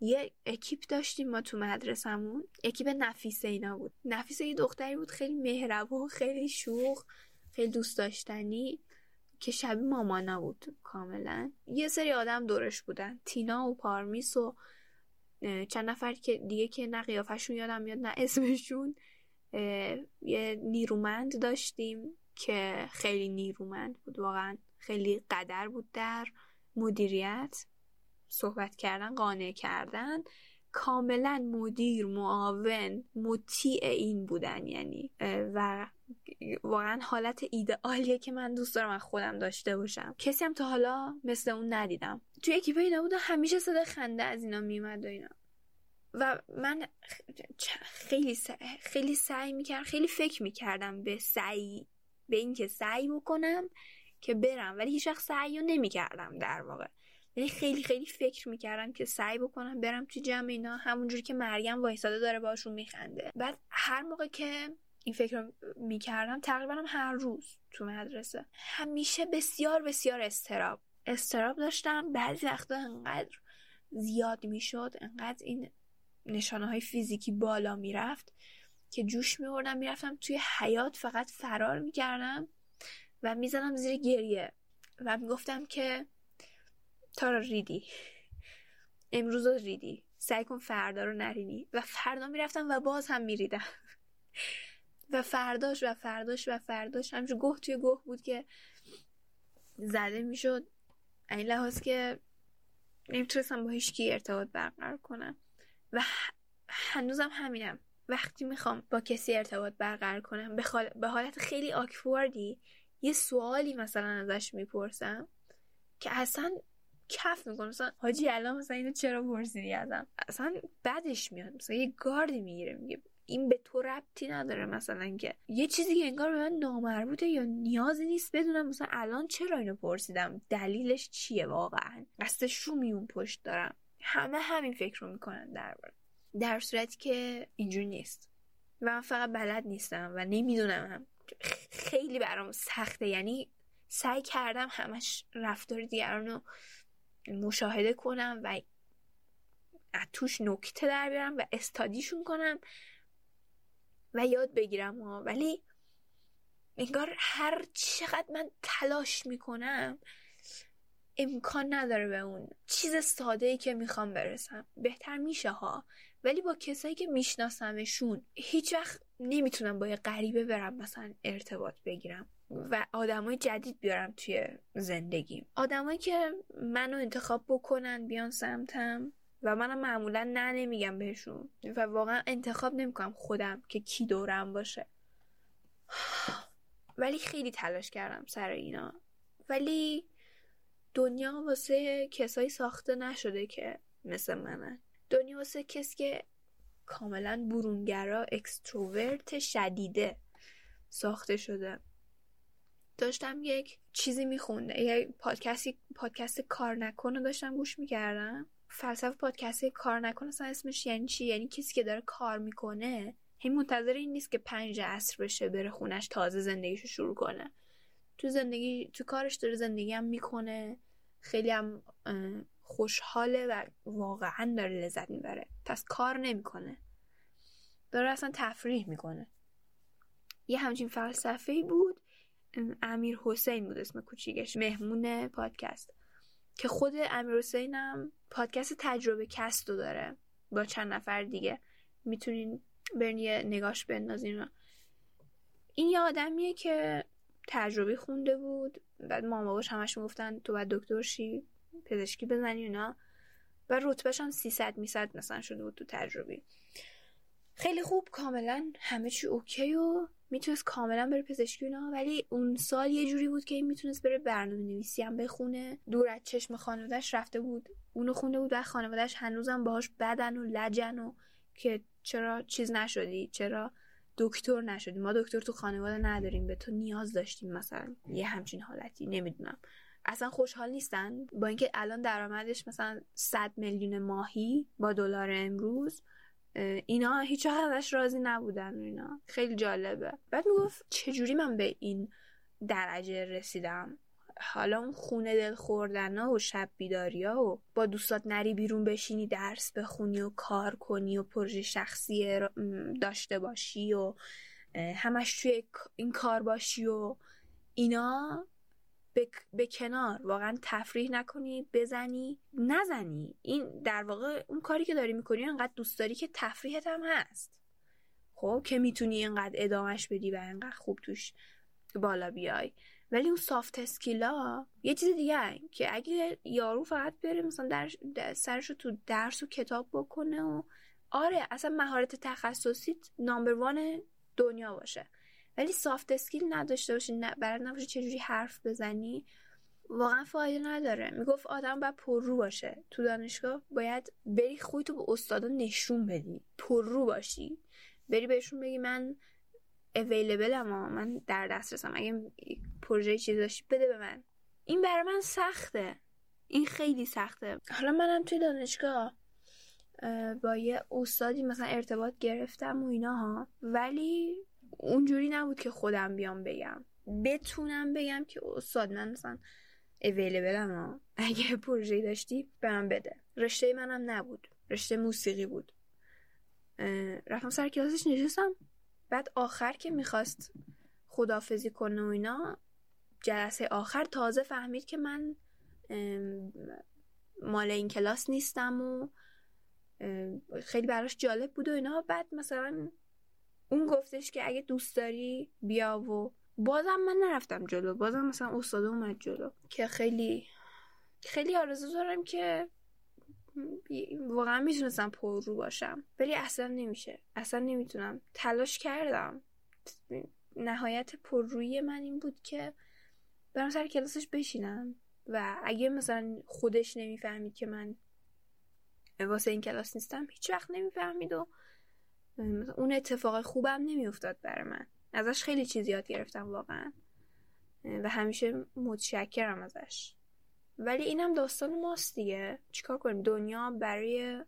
یه اکیپ داشتیم ما تو مدرسمون اکیپ نفیسه اینا بود. نفیسه یه دختری بود خیلی مهربون خیلی شوخ خیلی دوست داشتنی که شبیه مامانا بود کاملا. یه سری آدم دورش بودن. تینا و پارمیس و چند نفر که دیگه که نه قیافشون یادم میاد نه اسمشون یه نیرومند داشتیم که خیلی نیرومند بود. واقعا خیلی قدر بود در مدیریت. صحبت کردن قانع کردن کاملا مدیر معاون مطیع این بودن. یعنی و واقعا حالت ایدئالیه که من دوست دارم از خودم داشته باشم. کسی هم تا حالا مثل اون ندیدم. توی اکیپ اینا بود همیشه صدا خنده از اینا میومد و اینا. و من خیلی سعی خیلی سعی می‌کردم خیلی فکر می‌کردم به سعی به اینکه سعی بکنم که برم. ولی هیچ وقت سعی رو نمی‌کردم در واقع. یعنی خیلی خیلی فکر می‌کردم که سعی بکنم برم تو جمع اینا. همونجوری که مریم وایساده داره باشون میخنده. بعد هر موقع که این فکر رو می‌کردم تقریبا هم هر روز تو مدرسه. همیشه بسیار بسیار استراب. استراب داشتم. بعضی وقتا انقدر زیاد می‌شد انقدر این نشانه های فیزیکی بالا می‌رفت که جوش میوردم می‌رفتم توی حیات فقط فرار می‌کردم و می‌زدم زیر گریه و می‌گفتم که تارا ریدی. امروز رو ریدی. سعی کن فردا رو نرینی. و فردا می‌رفتم و باز هم میریدم. و فرداش و فرداش و فرداش. همچون گوه توی گوه بود که زده می‌شد. این لحاظ که نمی‌تونستم با هیچکی ارتباط برقرار کنم. و هنوزم همینم. وقتی می‌خوام با کسی ارتباط برقرار کنم به, به حالت خیلی آکواردی یه سوالی مثلا ازش می‌پرسم که اصلا کف می‌کنه مثلا حاجی الان مثلا اینو چرا پرسیدی ازم؟ اصلا بدش میاد. مثلا یه گاردی می‌گیره میگه این به تو ربطی نداره مثلا که یه چیزی که انگار به من نامربوطه یا نیازی نیست بدونم مثلا الان چرا اینو پرسیدم؟ دلیلش چیه واقعا؟ قصد شو میون پشت دارم. همه همین فکر رو می‌کنن در در صورتی که اینجوری نیست. و من فقط بلد نیستم و نمی‌دونم هم. خیلی برام سخته. یعنی سعی کردم همش رفتار دیگران رو مشاهده کنم و از توش نکته در بیارم و استادیشون کنم و یاد بگیرم ها. ولی انگار هر چقدر من تلاش می‌کنم امکان نداره به اون چیز ساده ای که می‌خوام برسم. بهتر میشه ها. ولی با کسایی که میشناسمشون هیچ وقت نمی‌تونم با یه غریبه برم مثلا ارتباط بگیرم. و آدمای جدید بیارم توی زندگیم. آدمایی که منو انتخاب بکنن بیان سمتم و منم معمولا نه نمیگم بهشون و واقعا انتخاب نمی‌کنم خودم که کی دورم باشه. ولی خیلی تلاش کردم سر اینا. ولی دنیا واسه کسایی ساخته نشده که مثل منه دنیا واسه کسی که کاملا برونگرا اکستروورت شدیده ساخته شده. داشتم یک چیزی میخونده. یک پادکستی پادکست کار نکن داشتم گوش می‌کردم. فلسفه پادکست کار نکن اصلا اسمش یعنی چی؟ یعنی کسی که داره کار می‌کنه هی منتظر این نیست که پنج عصر بشه بره خونش تازه زندگیشو شروع کنه. تو زندگی تو کارش داره زندگی هم می‌کنه. خیلی هم خوشحاله و واقعا داره لذت می‌بره. پس کار نمی‌کنه. داره اصلا تفریح می‌کنه. یه همچین فلسفه بود. امیر حسین بود اسم کوچیکش مهمون پادکست که خود امیر حسین هم پادکست تجربه کست رو داره با چند نفر دیگه. می‌تونین برین یه نگاش بندازین. این یه آدمیه که تجربه خونده بود. بعد مامان باباش همش می‌گفتن تو باید دکتر شی پزشکی بزنی اونا و رتبهش هم 300 میصد مثلا شده بود تو تجربی خیلی خوب کاملا همه چی اوکی و می‌تونست کاملا بره پزشکی اونا ولی اون سال یه جوری بود که می‌تونست بره برنامه نویسی هم بخونه. دور از چشم خانوادهش رفته بود اونو خونده بود و خانوادهش هنوزم باهاش بدن و لجن و که چرا چیز نشدی چرا دکتر نشدی. ما دکتر تو خانواده نداریم به تو نیاز داشتیم مثلا. یه همچین حالتی نمی‌دونم. اصلا خوشحال نیستن. با اینکه الان درآمدش مثلا 100 میلیون ماهی با دلار امروز اینا هیچ ازش راضی نبودن و اینا. خیلی جالبه. بعد می‌گفت چجوری من به این درجه رسیدم؟ حالا اون خونه دل خوردن و شب بیداری ها و با دوستات نری بیرون بشینی درس بخونی و کار کنی و پروژه شخصی داشته باشی و همش توی این کار باشی و اینا. به, کنار. واقعا تفریح نکنی بزنی نزنی. این در واقع اون کاری که داری می‌کنی انقدر دوست داری که تفریحت هم هست. خب که می‌تونی اینقدر ادامش بدی و اینقدر خوب توش بالا بیای. ولی اون سافت اسکیلا یه چیز دیگه که اگه یارو فقط بره مثلا در سرشو تو درس و کتاب بکنه و آره اصلا مهارت تخصصی نامبر وان دنیا باشه. ولی سافت اسکیل نداشته باشی نه برات نباشه چجوری حرف بزنی. واقعا فایده نداره. می‌گفت آدم باید پررو باشه. تو دانشگاه باید بری خودتو به استادا نشون بدی. پررو باشی. بری بهشون بگی من اویلیبل اما من در دسترسم. اگه پروژه چیزی داشتی بده به من. این برای من سخته. این خیلی سخته. حالا منم توی دانشگاه با یه استادی مثلا ارتباط گرفتم و اینا ها. ولی اونجوری نبود که خودم بیام بگم. بتونم بگم که استاد من مثلا اویلیبلم ها. اگه پروژه داشتی به من بده. رشته منم نبود. رشته موسیقی بود. رفتم سر کلاسش نشستم. بعد آخر که می‌خواست خدافزی کنه و اینا جلسه آخر تازه فهمید که من مال این کلاس نیستم و خیلی براش جالب بود و اینا. بعد مثلا اون گفتش که اگه دوست داری بیا و بازم من نرفتم جلو. بازم مثلا استاد اومد جلو. که خیلی خیلی آرزو دارم که واقعا می‌تونستم پر رو باشم. ولی اصلا نمیشه. اصلا نمی‌تونم. تلاش کردم. نهایت پررویی من این بود که برم سر کلاسش بشینم. و اگه مثلا خودش نمی‌فهمید که من واسه این کلاس نیستم هیچ وقت نمی‌فهمید و اون اتفاق خوبم نمیافتاد برای من. ازش خیلی چیز یاد گرفتم واقعا. و همیشه متشکرم ازش. ولی اینم داستان ماست دیگه. چیکار کنیم؟ دنیا برای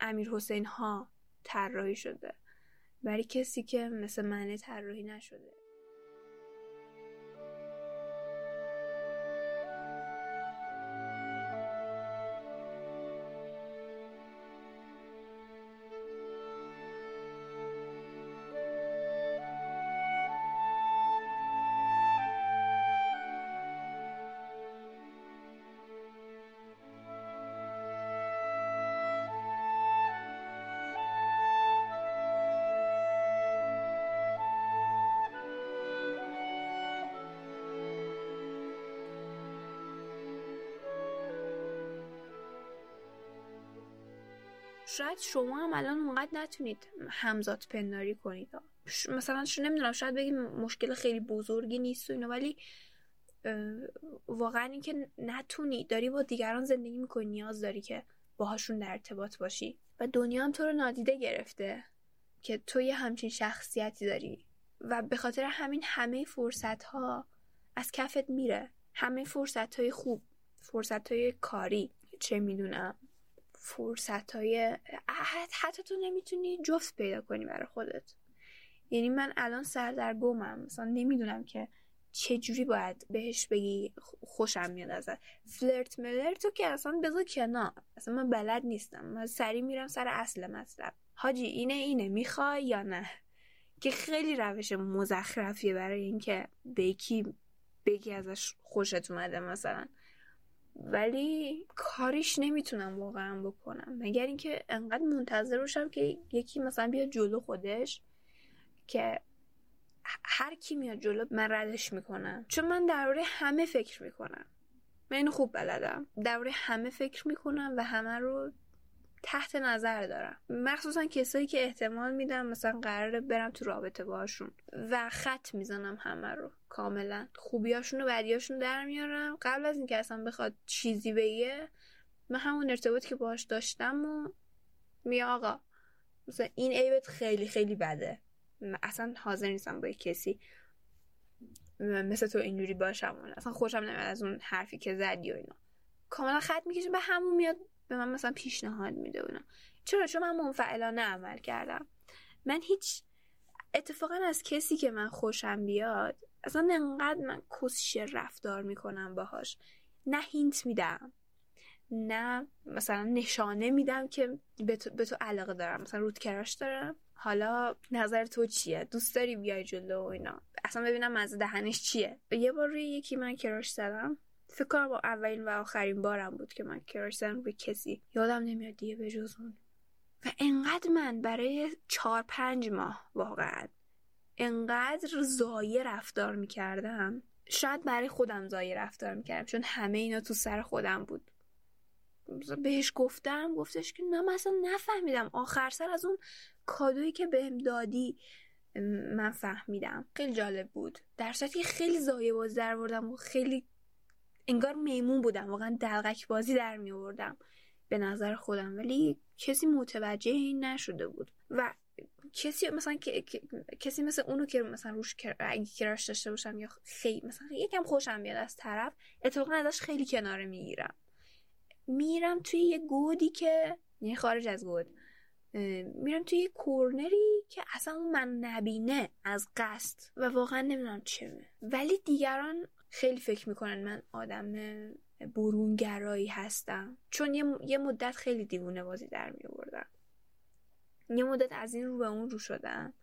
امیر حسین ها طراحی شده. برای کسی که مثل منه طراحی نشده. شاید شما هم الان اونقدر نتونید همزاد پنداری کنید. مثلا شو نمی‌دونم شاید بگید مشکل خیلی بزرگی نیست و اینو ولی واقعا اینکه نتونی داری با دیگران زندگی می‌کنی نیاز داری که باهاشون در ارتباط باشی. و دنیا هم تو رو نادیده گرفته که تو یه همچین شخصیتی داری. و به خاطر همین همه فرصت ها از کفت میره. همه فرصت های خوب فرصت های کاری چه می‌دونم. فرصت های حتی تو نمی‌تونی جفت پیدا کنی برای خودت. یعنی من الان سردرگمم مثلا نمی‌دونم که چه جوری باید بهش بگی خوشم میاد ازت. فلرت ملر تو که اصلا بذار کنار. اصلا من بلد نیستم. من سری میرم سر اصل مطلب. حاجی اینه اینه. می‌خوای یا نه؟ که خیلی روش مزخرفیه برای اینکه به یکی بگی ازش خوشت اومده مثلا. ولی کاریش نمی‌تونم واقعا بکنم. مگر اینکه انقدر منتظر باشم که یکی مثلا بیاد جلو خودش که هر کی میاد جلو من ردش می‌کنم. چون من درباره همه فکر می‌کنم. من خوب بلدم. درباره همه فکر می‌کنم و همه رو تحت نظر دارم. مخصوصا کسایی که احتمال میدم مثلا قراره برم تو رابطه باشون و خط می‌زنم همه رو. کاملا. خوبیاشون و بدیاشون در میارم. قبل از اینکه اصلا بخواد چیزی بگه من همون ارتباط که باهاش داشتم و می آقا مثلا این عیبت خیلی خیلی بده. اصلا حاضر نیستم با کسی مثل تو اینجوری باشم اصلا خوشم نمیاد از اون حرفی که زدی و اینا. کاملا خط می‌کشم به همون میاد به من مثلا پیشنهاد میده اونا چرا؟ چون من منفعلانه عمل کردم. من هیچ اتفاقا از کسی که من خوشم بیاد اصلا انقدر من کسشه رفتار می‌کنم باهاش. نه هینت میدم. نه مثلا نشانه میدم که به تو, به تو علاقه دارم. مثلا رود کراش دارم حالا نظر تو چیه؟ دوست داری بیای جلو و اینا. اصلا ببینم از دهنش چیه. یه بار روی یکی من کراش زدم. فکر کنم اولین و آخرین بارم بود که من زدم به کسی یادم نمیاد دیگه به جز اون. و انقدر من برای چهار پنج ماه واقعا انقدر زایه رفتار می‌کردم. شاید برای خودم زایه رفتار می‌کردم چون همه اینا تو سر خودم بود. بهش گفتم گفتش که نه مثلا نفهمیدم. آخر سر از اون کادویی که بهم دادی من فهمیدم. خیلی جالب بود. در که خیلی زایه باز در بردم و خیلی انگار میمون بودم واقعا دلغک بازی در می آوردم به نظر خودم ولی کسی متوجه این نشده بود و کسی مثلا کسی مثل اونو که مثلا روش اگه کراش داشته باشم یا خیلی مثلا یکم خوشم بیاد از طرف اتفاقا ازش خیلی کناره می‌گیرم. میرم توی یه گودی که یعنی خارج از گود. میرم توی یه کورنری که اصلا من نبینه از قصد و واقعا نمی‌دونم چه ولی دیگران خیلی فکر می‌کنن من آدم برونگرایی هستم. چون یه, مدت خیلی دیوونه بازی در میوردم یه مدت از این رو به اون رو شدم.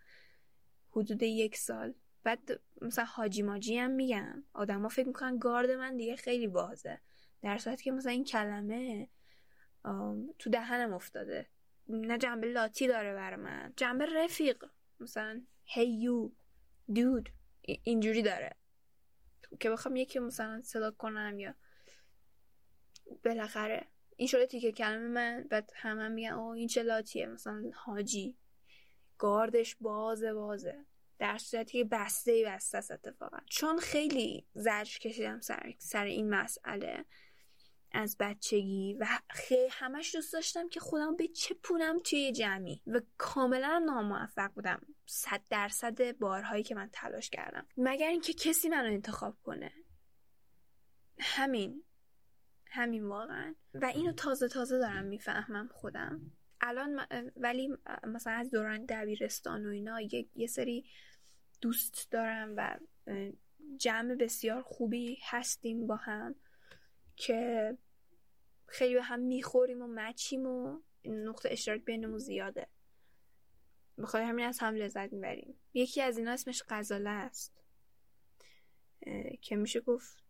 حدود یک سال. بعد مثلا حاجی ماجی هم میگم. آدما فکر می‌کنن گارد من دیگه خیلی بازه. در صورتی که مثلا این کلمه تو دهنم افتاده. نه جنبه لاتی داره بر من. جنبه رفیق. مثلا hey you dude اینجوری داره. که بخوام یکی مثلا صدا کنم یا بالاخره. این شده تیکه کلمه من بعد همه هم میگن او این چه لاتیه مثلا حاجی گاردش بازه بازه. در صورتی که بسته بسته است اتفاقا. چون خیلی زرش کشیدم سر, سر این مسئله. از بچگی و خیلی همش دوست داشتم که خودم به چه پونم توی جمعی و کاملا ناموفق بودم. صد درصد بارهایی که من تلاش کردم. مگر اینکه کسی منو انتخاب کنه. همین. همین واقعا. و اینو تازه تازه دارم می‌فهمم خودم. الان ولی مثلا از دوران دبیرستان و اینا یه, سری دوست دارم و جمع بسیار خوبی هستیم با هم. که خیلی به هم می‌خوریم و مچیم و نقطه اشتراک بینمون زیاده. بخاطر همین از هم لذت می‌بریم. یکی از اینا اسمش غزاله است. که میشه گفت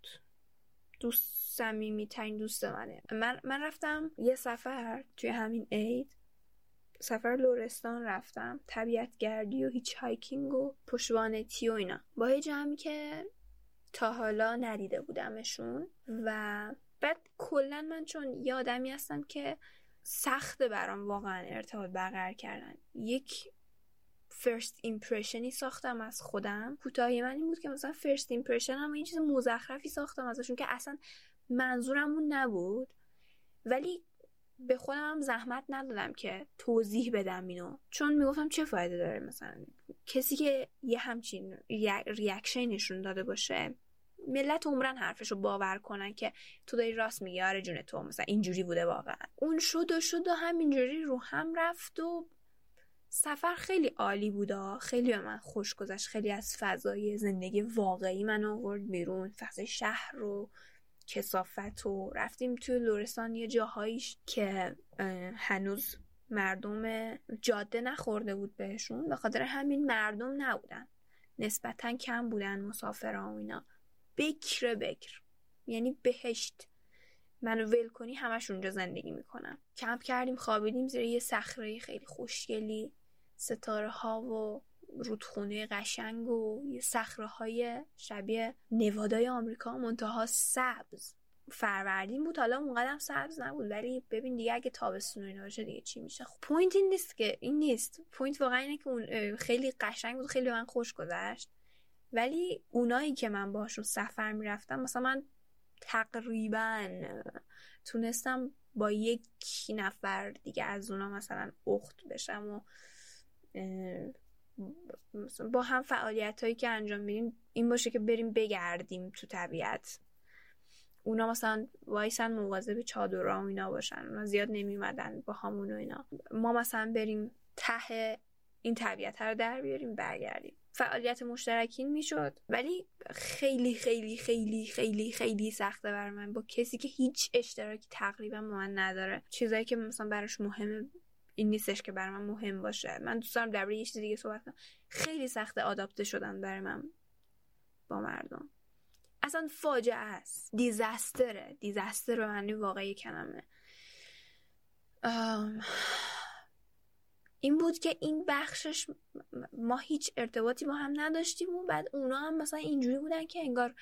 دوست صمیمی ترین دوست منه. من, من رفتم یه سفر توی همین عید. سفر لورستان رفتم. طبیعت گردی و هیچ هایکینگ و پشوانتی و اینا. با یه جمعی که تا حالا ندیده بودمشون و بعد کلا من چون یه آدمی هستم که سخته برام واقعا ارتباط برقرار کردن. یک first impression ی ساختم از خودم. کوتاهی من این بود که مثلا first impression هم این چیز مزخرفی ساختم ازشون که اصلا منظورم اون نبود. ولی به خودم زحمت ندادم که توضیح بدم اینو. چون می‌گفتم چه فایده داره مثلا؟ کسی که یه همچین reaction نشون داده باشه ملت عمرا حرفشو باور کنن که تو داری راست میگی آره جون تو مثلا اینجوری بوده واقعا. اون شد و شد و همینجوری رو هم رفت و سفر خیلی عالی بوده خیلی به من خوش گذشت. خیلی از فضای زندگی واقعی من آورد بیرون. فضای شهر رو کسافت و رفتیم توی لورستان یه جاهاییش که هنوز مردم جاده نخورده بود بهشون. به خاطر همین مردم نبودن. نسبتا کم بودن مسافرها و اینا. بکر بکر. یعنی بهشت. منو ول کنی همش اونجا زندگی می‌کنم کمپ کردیم خوابیدیم زیر یه صخره خیلی خوشگلی. ستاره ها و رودخونه قشنگ و یه صخره های شبیه نوادای آمریکا منتها سبز. فروردین بود. حالا اونقدر سبز نبود ولی ببین دیگه اگه تابستون اینا باشه دیگه چی میشه؟ خب point این نیست که این نیست. point واقعا اینه که اون خیلی قشنگ بود خیلی من خوش گذشت. ولی اونایی که من باشون سفر می‌رفتم مثلا من تقریبا تونستم با یک نفر دیگه از اونا مثلا اخت بشم و با هم فعالیت هایی که انجام میدیم این باشه که بریم بگردیم تو طبیعت. اونا مثلا وایسن مواظب چادرها و اینا باشن اونا زیاد نمیمدن با همون و اینا. ما مثلا بریم ته این طبیعت رو در بیاریم برگردیم. فعالیت مشترکین می‌شد. ولی خیلی خیلی خیلی خیلی خیلی سخته بر من با کسی که هیچ اشتراکی تقریبا با من نداره. چیزایی که مثلا براش مهمه این نیستش که برای من مهم باشه. من دوست دارم درباره یه چیز دیگه صحبت کنم. خیلی سخت آداپته شدن برای من با مردم. اصلا فاجعه است. دیزاستره. دیزاستر به معنی واقعی کلمه. این بود که این بخشش ما هیچ ارتباطی با هم نداشتیم و بعد اونا هم مثلا اینجوری بودن که انگار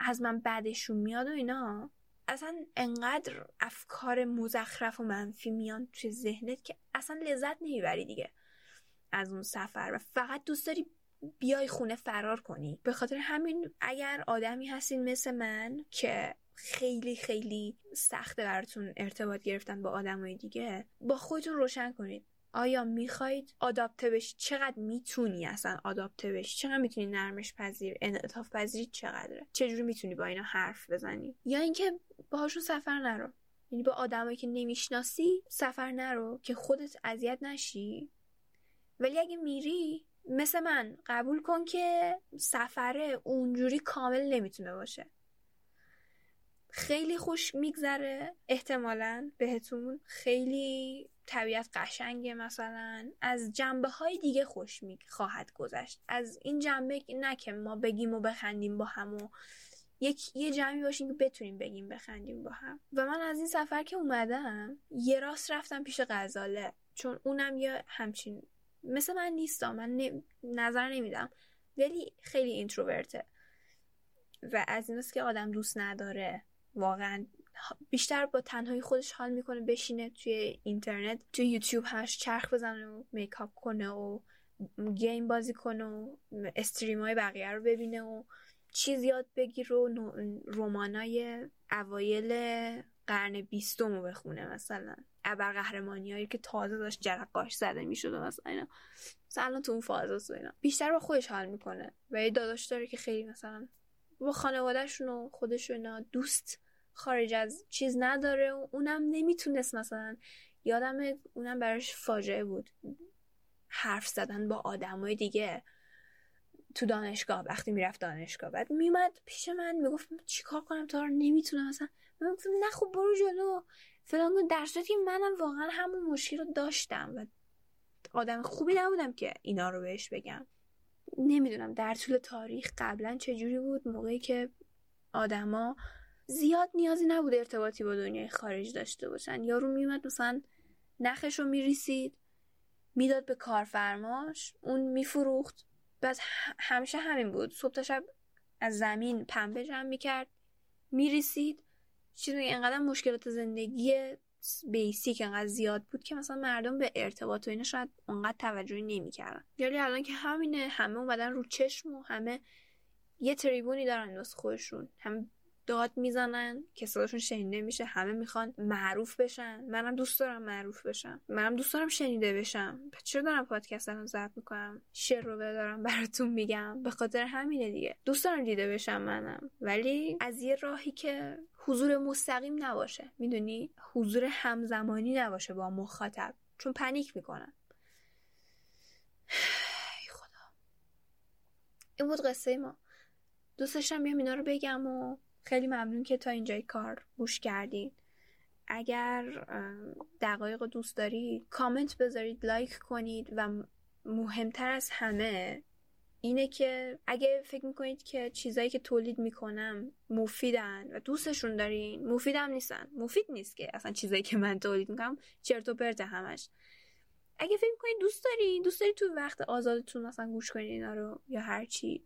از من بعدشون میاد و اینا. اصلا انقدر افکار مزخرف و منفی میان توی ذهنت که اصلا لذت نمی‌بری دیگه از اون سفر و فقط دوست داری بیای خونه فرار کنی. به خاطر همین اگر آدمی هستین مثل من که خیلی خیلی سخته براتون ارتباط گرفتن با آدمای دیگه با خودتون روشن کنید. آیا می‌خواید آداپته بشی چقدر می‌تونی اصلا آداپته بشی چقدر می‌تونی نرمش پذیر انعطاف پذیری چقدره؟ چجوری می‌تونی با اینا حرف بزنی؟ یا اینکه باهاشون سفر نرو. یعنی با آدمایی که نمی‌شناسی سفر نرو که خودت اذیت نشی. ولی اگه میری مثل من قبول کن که سفره اونجوری کامل نمی‌تونه باشه. خیلی خوش میگذره. احتمالا بهتون خیلی طبیعت قشنگه مثلا. از جنبه های دیگه خوش می خواهد گذشت. از این جنبه نه که ما بگیم و بخندیم با هم و یک یه جمعی باشیم که بتونیم بگیم بخندیم با هم. و من از این سفر که اومدم یه راست رفتم پیش غزاله. چون اونم یه همچین مثل من نیستم من نظر نمیدم. ولی خیلی introvert ه. و از این که آدم دوست نداره. واقعا بیشتر با تنهایی خودش حال می‌کنه بشینه توی اینترنت توی یوتیوب همش چرخ بزنه و makeup کنه و game بازی کنه و استریم های بقیه رو ببینه و چیز یاد بگیر و رومانای اوایل قرن بیستم رو بخونه مثلا. قهرمانی هایی که تازه داشت جرقاش زده می‌شد مثلا اینا. مثلا تو اون فاز اینا. بیشتر با خودش حال می‌کنه. و یه داداش داره که خیلی مثلا با خانوادهشون و خودشون دوست خارج از چیز نداره اونم نمی‌تونست مثلا یادم اونم براش فاجعه بود. حرف زدن با آدمای دیگه تو دانشگاه وقتی می‌رفت دانشگاه. بعد میومد پیش من می‌گفت چیکار کنم تا رو نمی‌تونم مثلا؟ من گفتم نه خب برو جلو. فلان در صورتی منم واقعا همون مشکل رو داشتم و آدم خوبی نبودم که اینا رو بهش بگم. نمی‌دونم در طول تاریخ قبلا چجوری بود. موقعی که آدما زیاد نیازی نبود ارتباطی با دنیای خارج داشته باشن. یارو میومد مثلا نخش رو میریسید می‌داد به کارفرماش اون میفروخت. بس همیشه همین بود. صبح تا شب از زمین پنبه جمع می‌کرد میریسید. چیزی اینقدر مشکلات زندگی بیسیک انقدر زیاد بود که مثلا مردم به ارتباط و اینا شاید اونقدر توجهی نمی‌کردن. یعنی الان که همینه همه اومدن رو چشم و همه یه تریبونی دارن واسه خودشون. هم داد می‌زنن که صداشون شنیده میشه همه می‌خوان معروف بشن. منم دوست دارم معروف بشم. منم دوست دارم شنیده بشم. چرا دارم پادکست الان ضبط می‌کنم؟ شعر رو دارم براتون میگم. به خاطر همینه دیگه. دوست دارم دیده بشم منم. ولی از یه راهی که حضور مستقیم نباشه. می‌دونی؟ حضور همزمانی نباشه با مخاطب. چون پنیک می‌کنن خدا. این بود قصه ما. دوست داشتم بیام اینا رو بگم و خیلی ممنون که تا اینجای کار گوش کردین. اگر دقایق دوست دارید کامنت بذارید لایک کنید و مهمتر از همه اینه که اگه فکر می‌کنید که چیزایی که تولید می‌کنم مفیدن و دوستشون دارین مفیدم نیستن. مفید نیست که اصلا چیزایی که من تولید می‌کنم چرت و پرت همش. اگه فکر می‌کنید دوست دارین دوست دارید تو وقت آزادتون مثلا گوش کنید اینا رو یا هر چی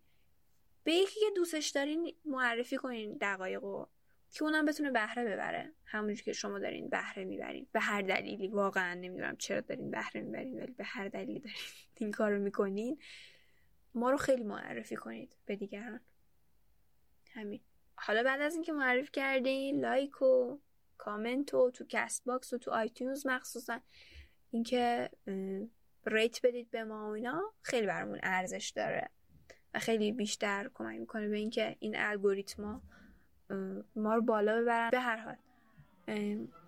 به یکی که دوستش دارین معرفی کنین دقایقو که اونم بتونه بهره ببره. همونجور که شما دارین بهره می‌برین. به هر دلیلی. واقعا نمی‌دونم چرا دارین بهره می‌برین ولی به هر دلیلی دارین این کار رو می‌کنین. ما رو خیلی معرفی کنید به دیگران. همین. حالا بعد از اینکه معرفی کردین لایک و کامنت و تو Castbox و تو iTunes مخصوصا اینکه rate بدید به ما و اینا خیلی برامون ارزش داره. و خیلی بیشتر کمک می‌کنه به اینکه این الگوریتما ما رو بالا ببرن. به هر حال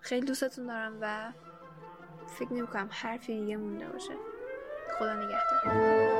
خیلی دوستتون دارم و فکر نمی کنم حرفی دیگه مونده باشه. خدا نگهدار.